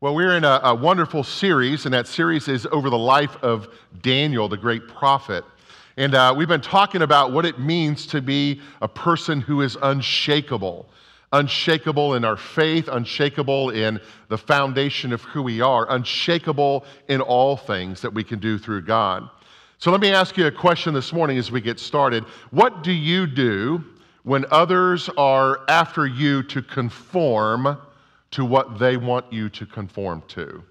Well, we're in a, a, wonderful series, and that series is over the life of Daniel, the great prophet. And uh, we've been talking about what it means to be a person who is unshakable. Unshakable in our faith, unshakable in the foundation of who we are, unshakable in all things that we can do through God. So let me ask you a question this morning as we get started. What do you do when others are after you to conform? To what they want you to conform to.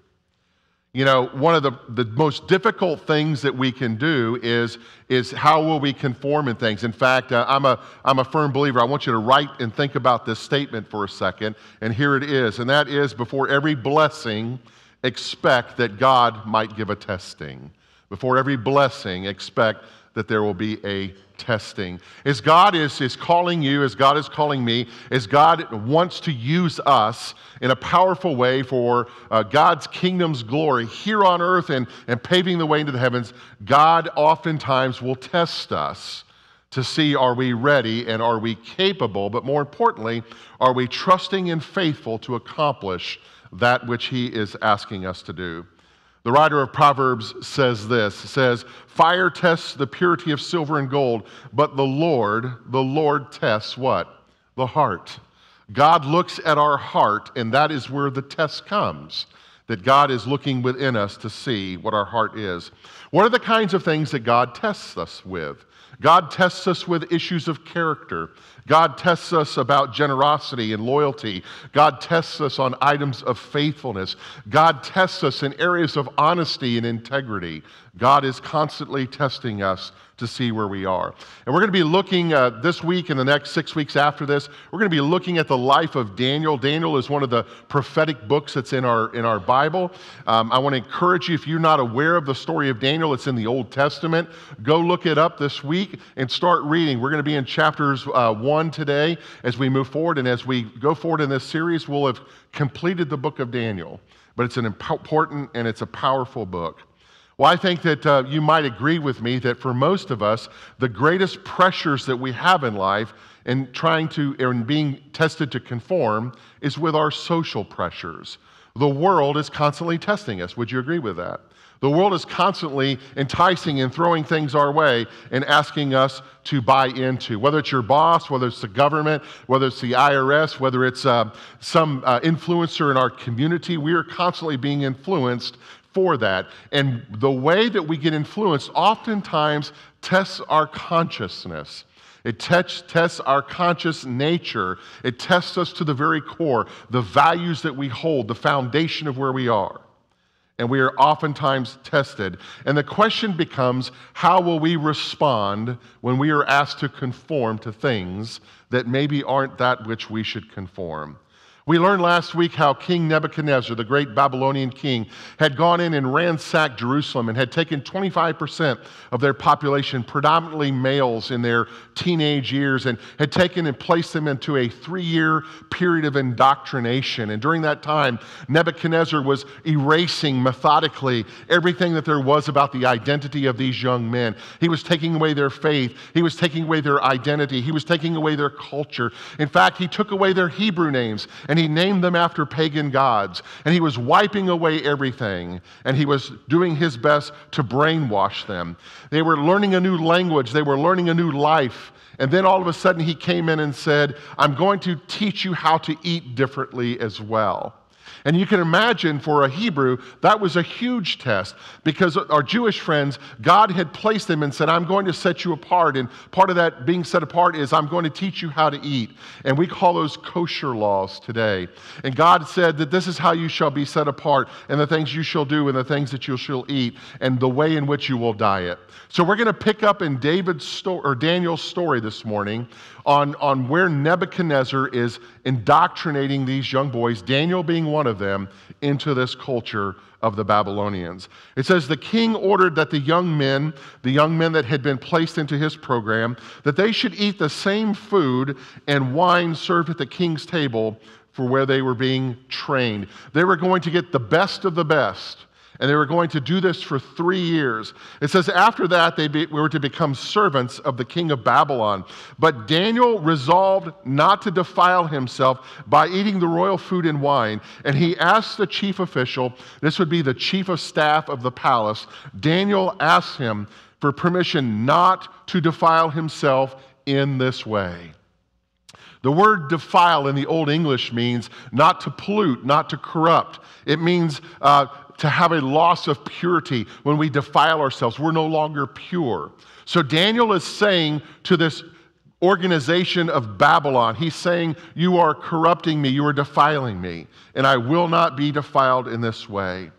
You know, one of the, the most difficult things that we can do is, is how will we conform in things. In fact, uh, I'm, a, I'm a firm believer. I want you to write and think about this statement for a second, and here it is. And that is before every blessing, expect that God might give a testing. Before every blessing, expect that there will be a testing. As God is, is calling you, as God is calling me, as God wants to use us in a powerful way for uh, God's kingdom's glory here on earth and, and paving the way into the heavens, God oftentimes will test us to see are we ready and are we capable, but more importantly, are we trusting and faithful to accomplish that which He is asking us to do. The writer of Proverbs says this says, Fire tests the purity of silver and gold, but the Lord, the Lord tests what? The heart. God looks at our heart, and that is where the test comes. That God is looking within us to see what our heart is. What are the kinds of things that God tests us with? God tests us with issues of character. God tests us about generosity and loyalty. God tests us on items of faithfulness. God tests us in areas of honesty and integrity. God is constantly testing us to see where we are. And we're going to be looking uh, this week and the next six weeks after this, we're going to be looking at the life of Daniel. Daniel is one of the prophetic books that's in our, in our Bible. Um, I want to encourage you, if you're not aware of the story of Daniel, it's in the Old Testament. Go look it up this week and start reading. We're going to be in chapters uh, one today as we move forward. And as we go forward in this series, we'll have completed the book of Daniel. But it's an important and it's a powerful book. Well, I think that uh, you might agree with me that for most of us, the greatest pressures that we have in life and trying to, and being tested to conform is with our social pressures. The world is constantly testing us. Would you agree with that? The world is constantly enticing and throwing things our way and asking us to buy into. Whether it's your boss, whether it's the government, whether it's the IRS, whether it's uh, some uh, influencer in our community, we are constantly being influenced for that. And the way that we get influenced oftentimes tests our consciousness. It tests, our conscious nature. It tests us to the very core, the values that we hold, the foundation of where we are. And we are oftentimes tested. And the question becomes how will we respond when we are asked to conform to things that maybe aren't that which we should conform? We learned last week how King Nebuchadnezzar, the great Babylonian king, had gone in and ransacked Jerusalem and had taken 25% of their population, predominantly males in their teenage years, and had taken and placed them into a three year period of indoctrination. And during that time, Nebuchadnezzar was erasing methodically everything that there was about the identity of these young men. He was taking away their faith, he was taking away their identity, he was taking away their culture. In fact, he took away their Hebrew names and and he named them after pagan gods. And he was wiping away everything, and he was doing his best to brainwash them. They were learning a new language, they were learning a new life. And then all of a sudden, he came in and said, I'm going to teach you how to eat differently as well. And you can imagine for a Hebrew, that was a huge test because our Jewish friends, God had placed them and said, I'm going to set you apart. And part of that being set apart is I'm going to teach you how to eat. And we call those kosher laws today. And God said that this is how you shall be set apart, and the things you shall do, and the things that you shall eat, and the way in which you will diet. So we're going to pick up in David's story or Daniel's story this morning on, on where Nebuchadnezzar is indoctrinating these young boys, Daniel being one of them, into this culture of the Babylonians. It says the king ordered that the young men, the young men that had been placed into his program, that they should eat the same food and wine served at the king's table for where they were being trained. They were going to get the best of the best And they were going to do this for three years. It says, after that, they be, were to become servants of the king of Babylon. But Daniel resolved not to defile himself by eating the royal food and wine. And he asked the chief official, this would be the chief of staff of the palace, Daniel asked him for permission not to defile himself in this way. The word defile in the Old English means not to pollute, not to corrupt. It means uh, to have a loss of purity. When we defile ourselves, we're no longer pure. So Daniel is saying to this organization of Babylon, he's saying, You are corrupting me, you are defiling me, and I will not be defiled in this way.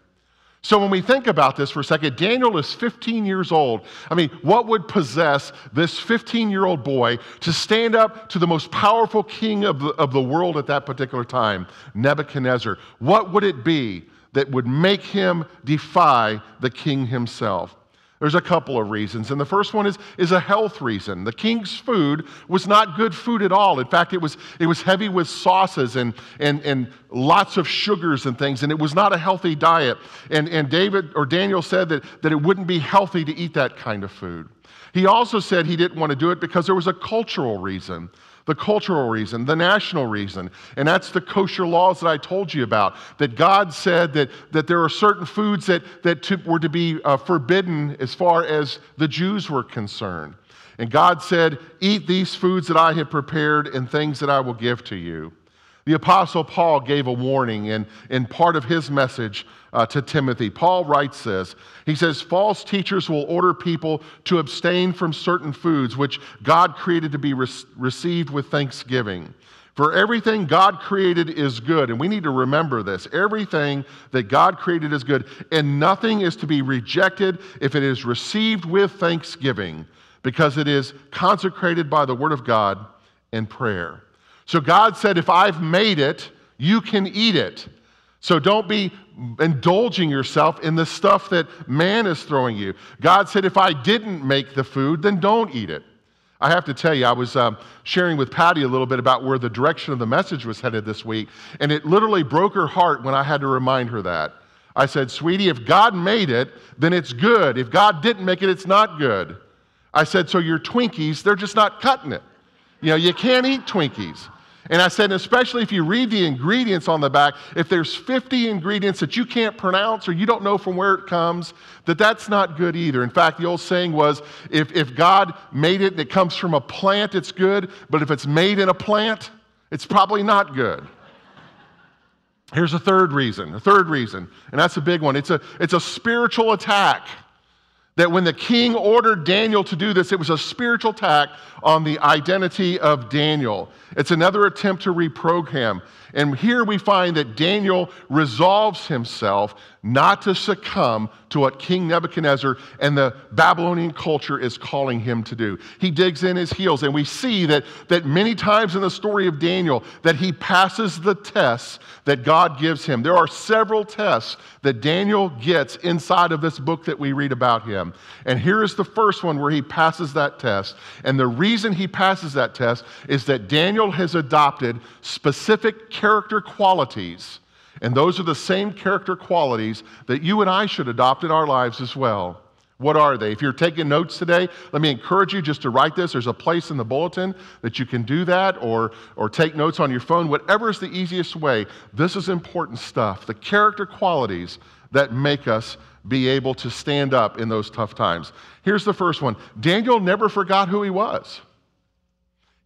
So, when we think about this for a second, Daniel is 15 years old. I mean, what would possess this 15 year old boy to stand up to the most powerful king of the, of the world at that particular time, Nebuchadnezzar? What would it be that would make him defy the king himself? There's a couple of reasons. And the first one is, is a health reason. The king's food was not good food at all. In fact, it was, it was heavy with sauces and, and, and lots of sugars and things, and it was not a healthy diet. And, and David or Daniel said that, that it wouldn't be healthy to eat that kind of food. He also said he didn't want to do it because there was a cultural reason the cultural reason, the national reason, and that's the kosher laws that I told you about. That God said that, that there are certain foods that, that to, were to be uh, forbidden as far as the Jews were concerned. And God said, Eat these foods that I have prepared and things that I will give to you. The Apostle Paul gave a warning in, in part of his message uh, to Timothy. Paul writes this He says, False teachers will order people to abstain from certain foods which God created to be re- received with thanksgiving. For everything God created is good, and we need to remember this. Everything that God created is good, and nothing is to be rejected if it is received with thanksgiving, because it is consecrated by the Word of God and prayer. So God said, If I've made it, you can eat it. So don't be indulging yourself in the stuff that man is throwing you. God said, If I didn't make the food, then don't eat it. I have to tell you, I was um, sharing with Patty a little bit about where the direction of the message was headed this week, and it literally broke her heart when I had to remind her that. I said, Sweetie, if God made it, then it's good. If God didn't make it, it's not good. I said, So your Twinkies, they're just not cutting it. You know, you can't eat Twinkies. And I said, especially if you read the ingredients on the back, if there's 50 ingredients that you can't pronounce or you don't know from where it comes, that that's not good either. In fact, the old saying was if, if God made it and it comes from a plant, it's good, but if it's made in a plant, it's probably not good. Here's a third reason, a third reason, and that's a big one. It's a, it's a spiritual attack that when the king ordered Daniel to do this, it was a spiritual attack on the identity of Daniel. It's another attempt to reprogram. And here we find that Daniel resolves himself not to succumb to what King Nebuchadnezzar and the Babylonian culture is calling him to do. He digs in his heels, and we see that, that many times in the story of Daniel that he passes the tests that God gives him. There are several tests that Daniel gets inside of this book that we read about him. And here is the first one where he passes that test. And the reason he passes that test is that Daniel has adopted specific character qualities and those are the same character qualities that you and I should adopt in our lives as well. What are they? If you're taking notes today, let me encourage you just to write this. There's a place in the bulletin that you can do that or, or take notes on your phone, whatever is the easiest way. This is important stuff. The character qualities that make us be able to stand up in those tough times. Here's the first one Daniel never forgot who he was.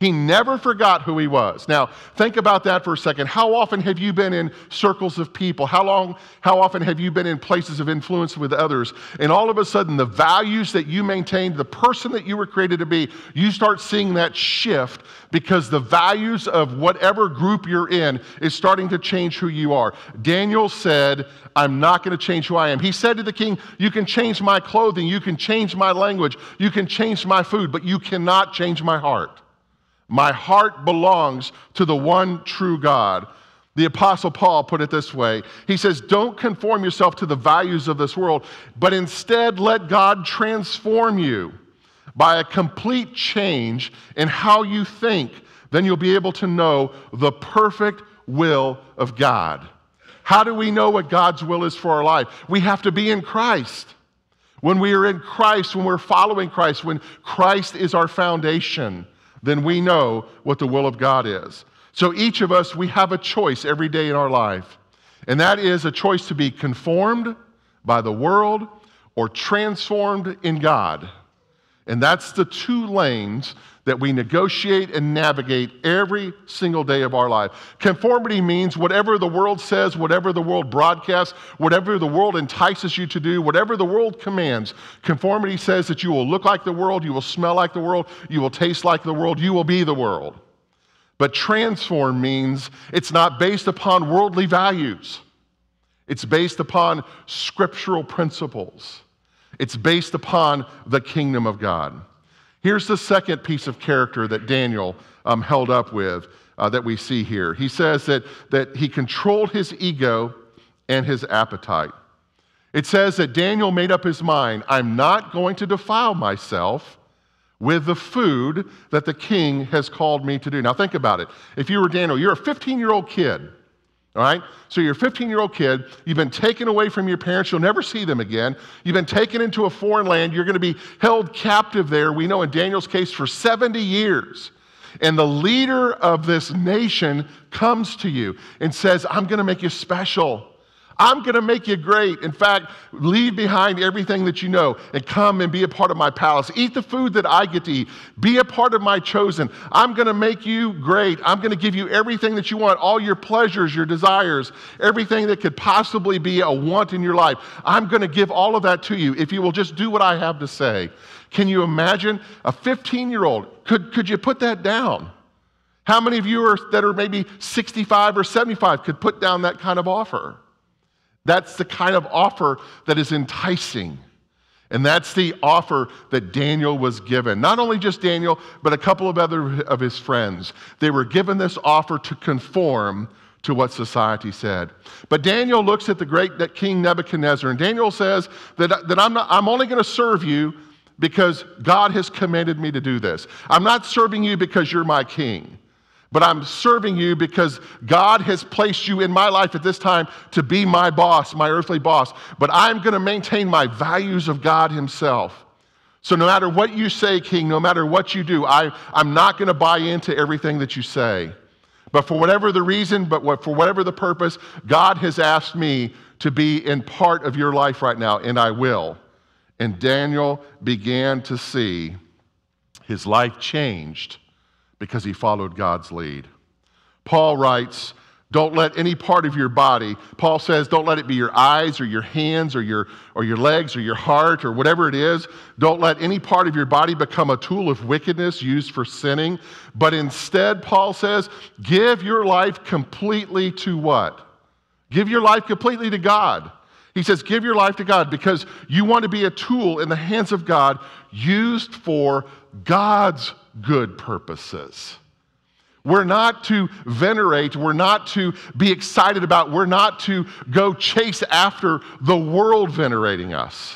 He never forgot who he was. Now, think about that for a second. How often have you been in circles of people? How long, how often have you been in places of influence with others? And all of a sudden, the values that you maintained, the person that you were created to be, you start seeing that shift because the values of whatever group you're in is starting to change who you are. Daniel said, I'm not going to change who I am. He said to the king, You can change my clothing, you can change my language, you can change my food, but you cannot change my heart. My heart belongs to the one true God. The Apostle Paul put it this way He says, Don't conform yourself to the values of this world, but instead let God transform you by a complete change in how you think. Then you'll be able to know the perfect will of God. How do we know what God's will is for our life? We have to be in Christ. When we are in Christ, when we're following Christ, when Christ is our foundation, then we know what the will of God is. So each of us, we have a choice every day in our life. And that is a choice to be conformed by the world or transformed in God. And that's the two lanes that we negotiate and navigate every single day of our life. Conformity means whatever the world says, whatever the world broadcasts, whatever the world entices you to do, whatever the world commands. Conformity says that you will look like the world, you will smell like the world, you will taste like the world, you will be the world. But transform means it's not based upon worldly values. It's based upon scriptural principles. It's based upon the kingdom of God. Here's the second piece of character that Daniel um, held up with uh, that we see here. He says that, that he controlled his ego and his appetite. It says that Daniel made up his mind I'm not going to defile myself with the food that the king has called me to do. Now, think about it. If you were Daniel, you're a 15 year old kid. All right? So you're a 15 year old kid. You've been taken away from your parents. You'll never see them again. You've been taken into a foreign land. You're going to be held captive there, we know in Daniel's case, for 70 years. And the leader of this nation comes to you and says, I'm going to make you special. I'm going to make you great. In fact, leave behind everything that you know and come and be a part of my palace. Eat the food that I get to eat. Be a part of my chosen. I'm going to make you great. I'm going to give you everything that you want, all your pleasures, your desires, everything that could possibly be a want in your life. I'm going to give all of that to you if you will just do what I have to say. Can you imagine a 15 year old? Could, could you put that down? How many of you are, that are maybe 65 or 75 could put down that kind of offer? That's the kind of offer that is enticing. And that's the offer that Daniel was given. Not only just Daniel, but a couple of other of his friends. They were given this offer to conform to what society said. But Daniel looks at the great King Nebuchadnezzar, and Daniel says that, that I'm, not, I'm only going to serve you because God has commanded me to do this. I'm not serving you because you're my king but I'm serving you because God has placed you in my life at this time to be my boss, my earthly boss. But I'm going to maintain my values of God Himself. So no matter what you say, King, no matter what you do, I, I'm not going to buy into everything that you say. But for whatever the reason, but what, for whatever the purpose, God has asked me to be in part of your life right now, and I will. And Daniel began to see his life changed because he followed God's lead. Paul writes, don't let any part of your body, Paul says, don't let it be your eyes or your hands or your, or your legs or your heart or whatever it is. Don't let any part of your body become a tool of wickedness used for sinning. But instead, Paul says, give your life completely to what? Give your life completely to God. He says, give your life to God because you want to be a tool in the hands of God used for God's good purposes. We're not to venerate, we're not to be excited about, we're not to go chase after the world venerating us.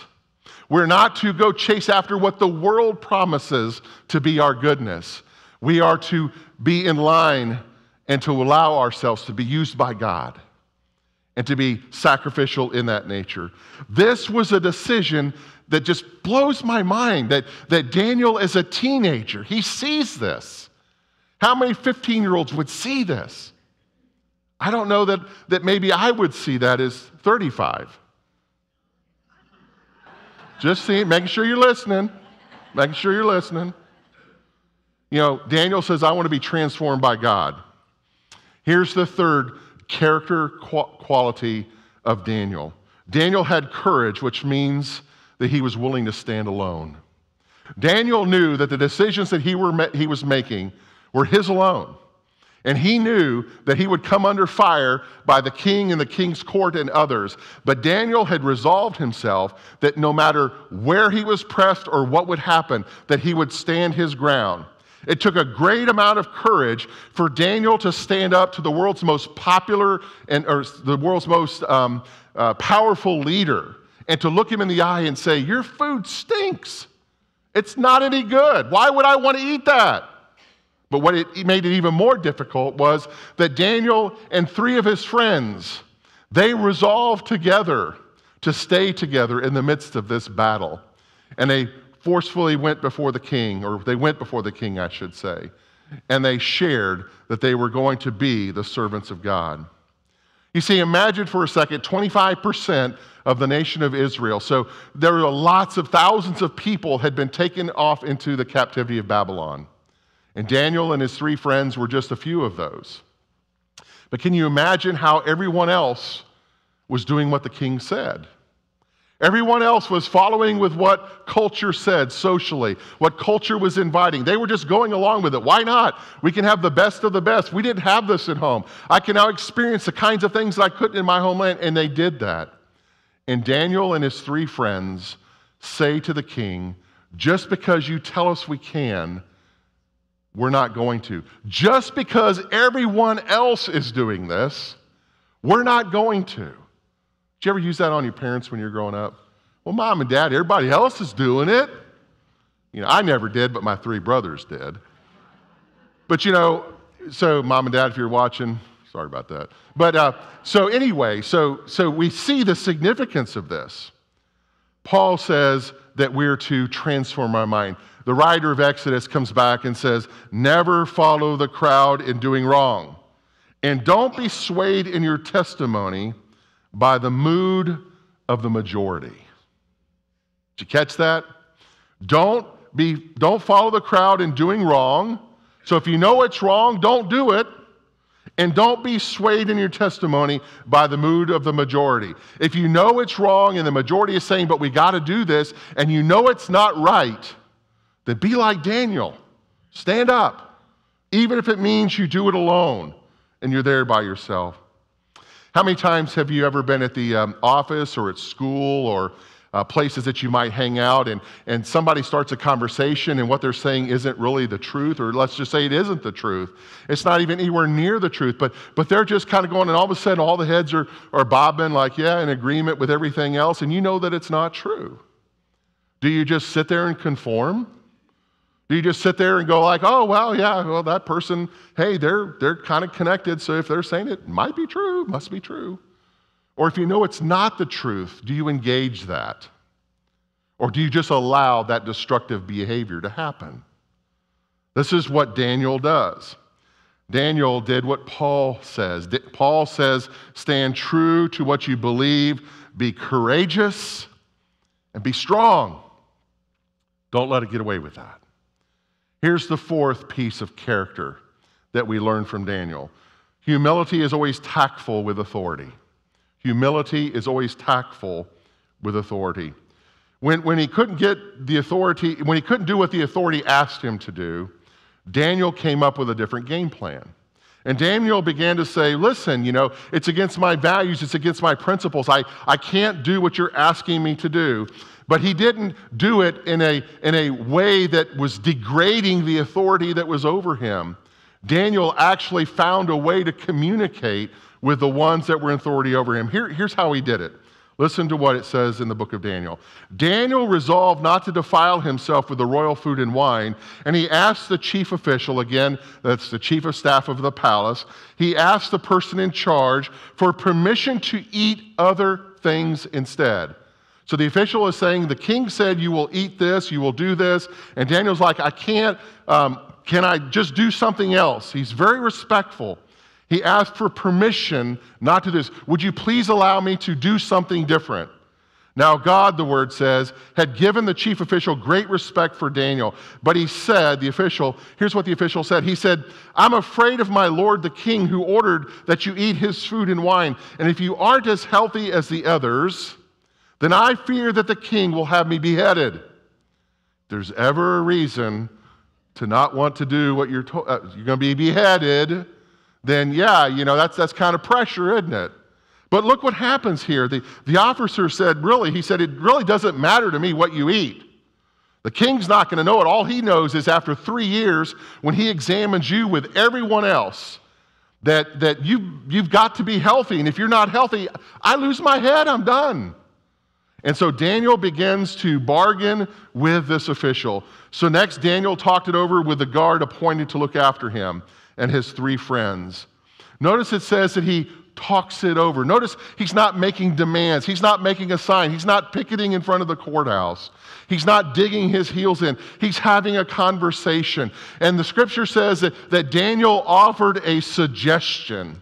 We're not to go chase after what the world promises to be our goodness. We are to be in line and to allow ourselves to be used by God and to be sacrificial in that nature. This was a decision that just blows my mind that, that Daniel, as a teenager, he sees this. How many 15 year olds would see this? I don't know that, that maybe I would see that as 35. Just see, making sure you're listening, making sure you're listening. You know, Daniel says, I want to be transformed by God. Here's the third character quality of Daniel Daniel had courage, which means that he was willing to stand alone. Daniel knew that the decisions that he, were, he was making were his alone. And he knew that he would come under fire by the king and the king's court and others. But Daniel had resolved himself that no matter where he was pressed or what would happen, that he would stand his ground. It took a great amount of courage for Daniel to stand up to the world's most popular and or the world's most um, uh, powerful leader and to look him in the eye and say, Your food stinks. It's not any good. Why would I want to eat that? But what it made it even more difficult was that Daniel and three of his friends, They resolved together to stay together in the midst of this battle. And they forcefully went before the king, or they went before the king, I should say, and they shared that they were going to be the servants of God. You see, imagine for a second 25% of the nation of Israel. So there were lots of thousands of people had been taken off into the captivity of Babylon. And Daniel and his three friends were just a few of those. But can you imagine how everyone else was doing what the king said? Everyone else was following with what culture said socially, what culture was inviting. They were just going along with it. Why not? We can have the best of the best. We didn't have this at home. I can now experience the kinds of things that I couldn't in my homeland, and they did that. And Daniel and his three friends say to the king, Just because you tell us we can, we're not going to. Just because everyone else is doing this, we're not going to. Did you ever use that on your parents when you were growing up? Well, mom and dad, everybody else is doing it. You know, I never did, but my three brothers did. But you know, so mom and dad, if you're watching, sorry about that. But uh, so anyway, so so we see the significance of this. Paul says that we're to transform our mind the writer of Exodus comes back and says, Never follow the crowd in doing wrong. And don't be swayed in your testimony by the mood of the majority. Did you catch that? Don't be don't follow the crowd in doing wrong. So if you know it's wrong, don't do it. And don't be swayed in your testimony by the mood of the majority. If you know it's wrong and the majority is saying, but we got to do this, and you know it's not right, then be like Daniel. Stand up, even if it means you do it alone and you're there by yourself. How many times have you ever been at the um, office or at school or uh, places that you might hang out and, and somebody starts a conversation and what they're saying isn't really the truth, or let's just say it isn't the truth. It's not even anywhere near the truth, but, but they're just kind of going, and all of a sudden all the heads are, are bobbing, like, yeah, in agreement with everything else, and you know that it's not true. Do you just sit there and conform? Do you just sit there and go like, oh, well, yeah, well, that person, hey, they're, they're kind of connected, so if they're saying it, it might be true, must be true. Or if you know it's not the truth, do you engage that? Or do you just allow that destructive behavior to happen? This is what Daniel does. Daniel did what Paul says. Paul says, stand true to what you believe, be courageous, and be strong. Don't let it get away with that. Here's the fourth piece of character that we learn from Daniel humility is always tactful with authority. Humility is always tactful with authority. When, when he couldn't get the authority, when he couldn't do what the authority asked him to do, Daniel came up with a different game plan. And Daniel began to say, Listen, you know, it's against my values, it's against my principles. I, I can't do what you're asking me to do. But he didn't do it in a, in a way that was degrading the authority that was over him. Daniel actually found a way to communicate with the ones that were in authority over him. Here, here's how he did it. Listen to what it says in the book of Daniel. Daniel resolved not to defile himself with the royal food and wine, and he asked the chief official, again, that's the chief of staff of the palace, he asked the person in charge for permission to eat other things instead. So the official is saying, The king said, You will eat this, you will do this. And Daniel's like, I can't, um, can I just do something else? He's very respectful. He asked for permission not to do this. Would you please allow me to do something different? Now, God, the word says, had given the chief official great respect for Daniel. But he said, the official, here's what the official said. He said, I'm afraid of my lord the king who ordered that you eat his food and wine. And if you aren't as healthy as the others, then I fear that the king will have me beheaded. There's ever a reason to not want to do what you're told, uh, you're going to be beheaded, then yeah, you know, that's, that's kind of pressure, isn't it? But look what happens here. The, the officer said, really, he said, it really doesn't matter to me what you eat. The king's not going to know it. All he knows is after three years, when he examines you with everyone else, that, that you, you've got to be healthy. And if you're not healthy, I lose my head, I'm done. And so Daniel begins to bargain with this official. So next, Daniel talked it over with the guard appointed to look after him and his three friends. Notice it says that he talks it over. Notice he's not making demands, he's not making a sign, he's not picketing in front of the courthouse, he's not digging his heels in, he's having a conversation. And the scripture says that, that Daniel offered a suggestion.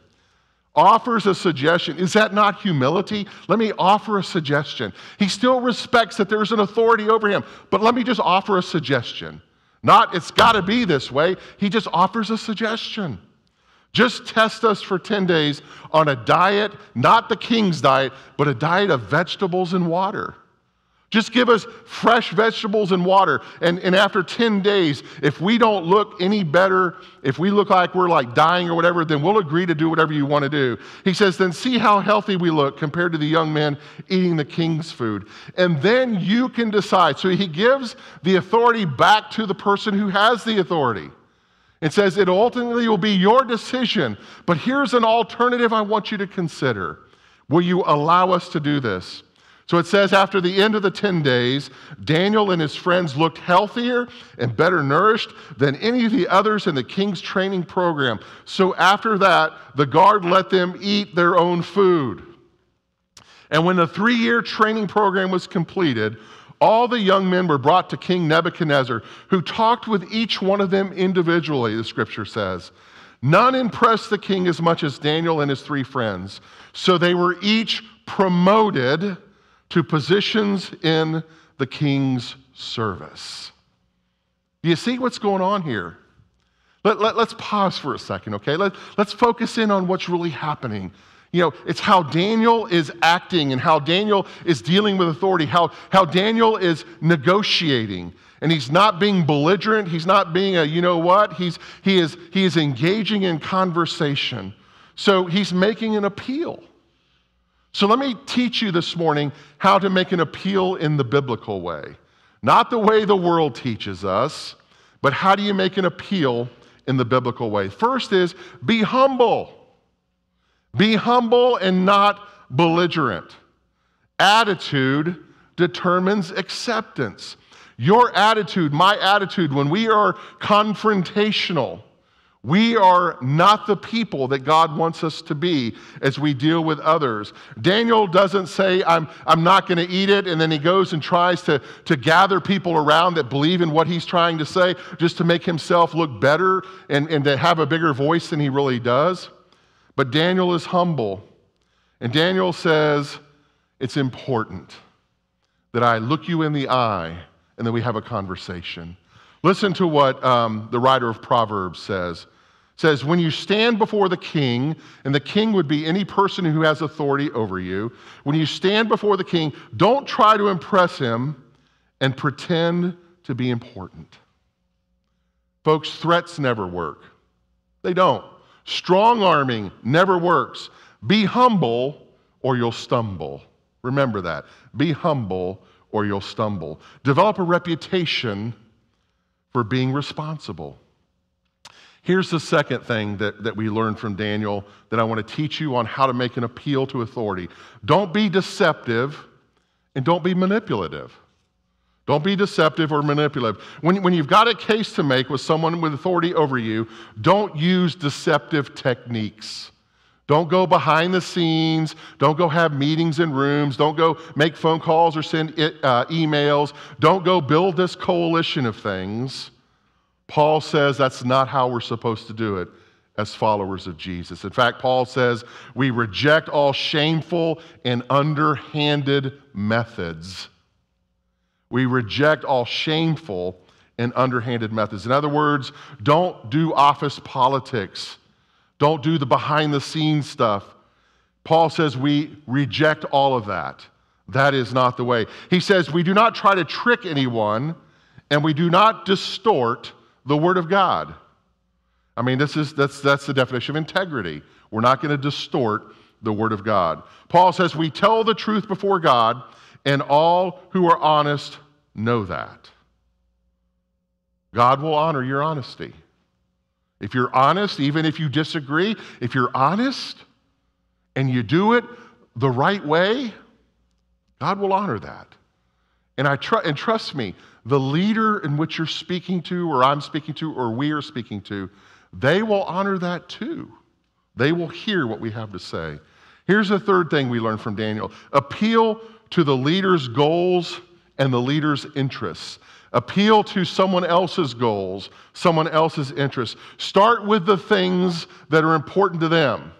Offers a suggestion. Is that not humility? Let me offer a suggestion. He still respects that there's an authority over him, but let me just offer a suggestion. Not, it's got to be this way. He just offers a suggestion. Just test us for 10 days on a diet, not the king's diet, but a diet of vegetables and water. Just give us fresh vegetables and water. And, and after 10 days, if we don't look any better, if we look like we're like dying or whatever, then we'll agree to do whatever you want to do. He says, then see how healthy we look compared to the young man eating the king's food. And then you can decide. So he gives the authority back to the person who has the authority. It says it ultimately will be your decision, but here's an alternative I want you to consider. Will you allow us to do this? So it says, after the end of the 10 days, Daniel and his friends looked healthier and better nourished than any of the others in the king's training program. So after that, the guard let them eat their own food. And when the three year training program was completed, all the young men were brought to King Nebuchadnezzar, who talked with each one of them individually, the scripture says. None impressed the king as much as Daniel and his three friends. So they were each promoted to positions in the king's service. Do you see what's going on here? Let, let, us pause for a second, okay? Let, let's focus in on what's really happening you know, it's how Daniel is acting and how Daniel is dealing with authority, how, how Daniel is negotiating. And he's not being belligerent, he's not being a, you know what, he's, he, is, he is engaging in conversation. So he's making an appeal. So let me teach you this morning how to make an appeal in the biblical way. Not the way the world teaches us, but how do you make an appeal in the biblical way? First is be humble. Be humble and not belligerent. Attitude determines acceptance. Your attitude, my attitude, when we are confrontational, we are not the people that God wants us to be as we deal with others. Daniel doesn't say, I'm, I'm not going to eat it, and then he goes and tries to, to gather people around that believe in what he's trying to say just to make himself look better and, and to have a bigger voice than he really does. But Daniel is humble. And Daniel says, It's important that I look you in the eye and then we have a conversation. Listen to what um, the writer of Proverbs says. Says, When you stand before the king, and the king would be any person who has authority over you, when you stand before the king, don't try to impress him and pretend to be important. Folks, threats never work. They don't. Strong arming never works. Be humble or you'll stumble. Remember that. Be humble or you'll stumble. Develop a reputation for being responsible. Here's the second thing that, that we learned from Daniel that I want to teach you on how to make an appeal to authority. Don't be deceptive and don't be manipulative. Don't be deceptive or manipulative. When, when you've got a case to make with someone with authority over you, don't use deceptive techniques. Don't go behind the scenes. Don't go have meetings in rooms. Don't go make phone calls or send it, uh, emails. Don't go build this coalition of things. Paul says that's not how we're supposed to do it as followers of Jesus. In fact, Paul says we reject all shameful and underhanded methods we reject all shameful and underhanded methods. In other words, don't do office politics, don't do the behind the scenes stuff. Paul says we reject all of that. That is not the way. He says we do not try to trick anyone and we do not distort the word of God. I mean, this is, that's, that's the definition of integrity. We're not going to distort the word of God. Paul says we tell the truth before God and all who are honest know that. God will honor your honesty. If you're honest, even if you disagree, if you're honest and you do it the right way, God will honor that. And, I tr- and trust me, the leader in which you're speaking to, or I'm speaking to, or we are speaking to, they will honor that too. They will hear what we have to say. Here's the third thing we learned from Daniel appeal to the leader's goals and the leader's interests. Appeal to someone else's goals, someone else's interests. Start with the things that are important to them.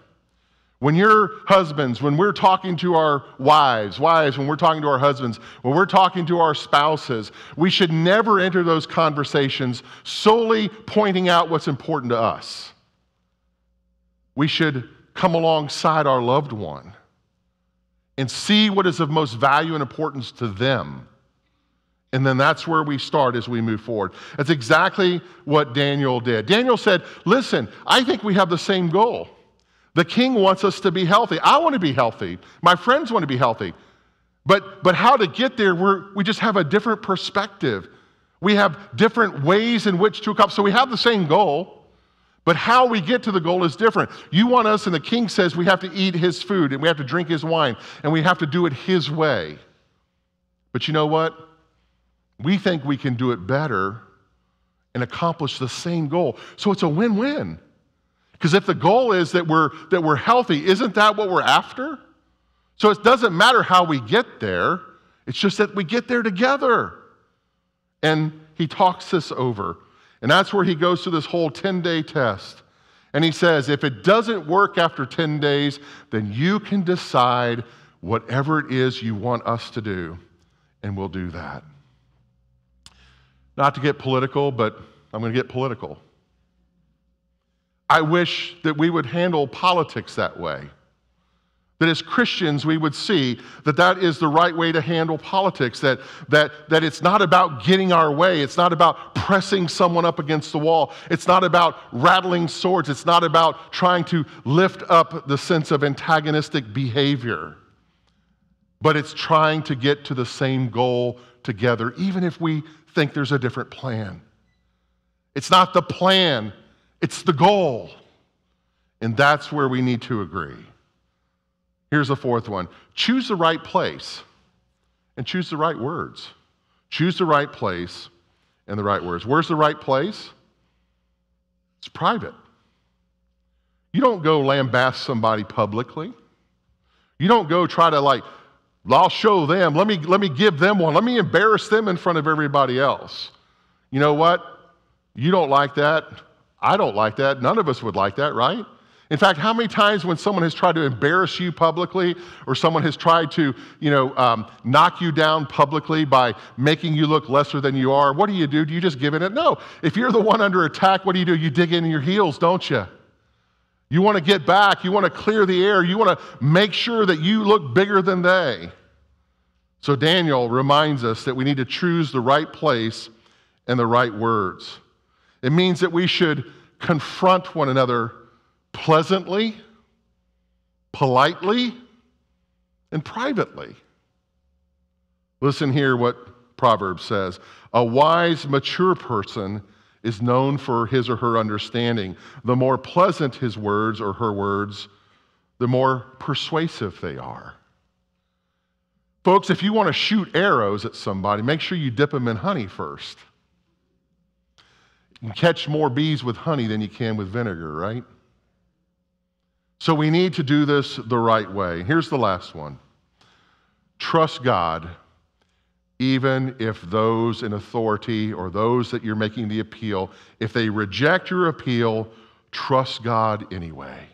When you're husbands, when we're talking to our wives, wives, when we're talking to our husbands, when we're talking to our spouses, we should never enter those conversations solely pointing out what's important to us. We should come alongside our loved one and see what is of most value and importance to them. And then that's where we start as we move forward. That's exactly what Daniel did. Daniel said, Listen, I think we have the same goal. The king wants us to be healthy. I want to be healthy. My friends want to be healthy. But, but how to get there, we're, we just have a different perspective. We have different ways in which to accomplish. So we have the same goal. But how we get to the goal is different. You want us, and the king says we have to eat his food and we have to drink his wine and we have to do it his way. But you know what? We think we can do it better and accomplish the same goal. So it's a win win. Because if the goal is that we're, that we're healthy, isn't that what we're after? So it doesn't matter how we get there, it's just that we get there together. And he talks this over. And that's where he goes through this whole 10 day test. And he says, if it doesn't work after 10 days, then you can decide whatever it is you want us to do, and we'll do that. Not to get political, but I'm going to get political. I wish that we would handle politics that way. That as Christians, we would see that that is the right way to handle politics, that, that, that it's not about getting our way, it's not about pressing someone up against the wall, it's not about rattling swords, it's not about trying to lift up the sense of antagonistic behavior, but it's trying to get to the same goal together, even if we think there's a different plan. It's not the plan, it's the goal. And that's where we need to agree. Here's the fourth one choose the right place and choose the right words. Choose the right place and the right words. Where's the right place? It's private. You don't go lambast somebody publicly. You don't go try to like, I'll show them. Let me, let me give them one. Let me embarrass them in front of everybody else. You know what? You don't like that. I don't like that. None of us would like that, right? In fact, how many times when someone has tried to embarrass you publicly or someone has tried to, you know, um, knock you down publicly by making you look lesser than you are, what do you do? Do you just give in it? No. If you're the one under attack, what do you do? You dig in your heels, don't you? You want to get back. You want to clear the air. You want to make sure that you look bigger than they. So Daniel reminds us that we need to choose the right place and the right words. It means that we should confront one another pleasantly, politely, and privately. Listen here what Proverbs says. A wise, mature person is known for his or her understanding. The more pleasant his words or her words, the more persuasive they are. Folks, if you want to shoot arrows at somebody, make sure you dip them in honey first. Catch more bees with honey than you can with vinegar, right? So we need to do this the right way. Here's the last one trust God, even if those in authority or those that you're making the appeal, if they reject your appeal, trust God anyway.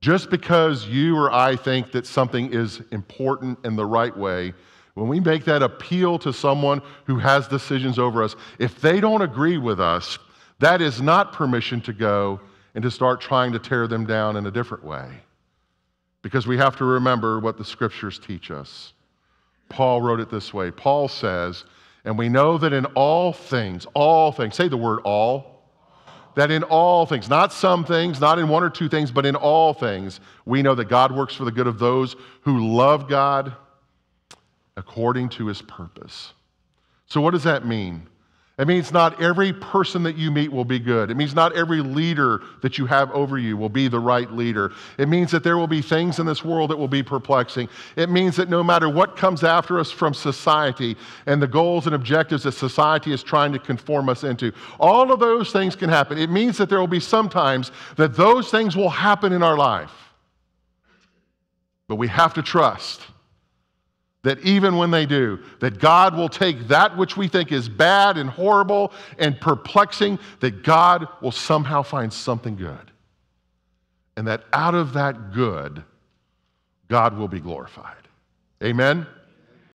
Just because you or I think that something is important in the right way, when we make that appeal to someone who has decisions over us, if they don't agree with us, that is not permission to go and to start trying to tear them down in a different way. Because we have to remember what the scriptures teach us. Paul wrote it this way Paul says, and we know that in all things, all things, say the word all, that in all things, not some things, not in one or two things, but in all things, we know that God works for the good of those who love God according to his purpose. So, what does that mean? It means not every person that you meet will be good. It means not every leader that you have over you will be the right leader. It means that there will be things in this world that will be perplexing. It means that no matter what comes after us from society and the goals and objectives that society is trying to conform us into, all of those things can happen. It means that there will be sometimes that those things will happen in our life. But we have to trust that even when they do, that God will take that which we think is bad and horrible and perplexing, that God will somehow find something good. And that out of that good, God will be glorified. Amen?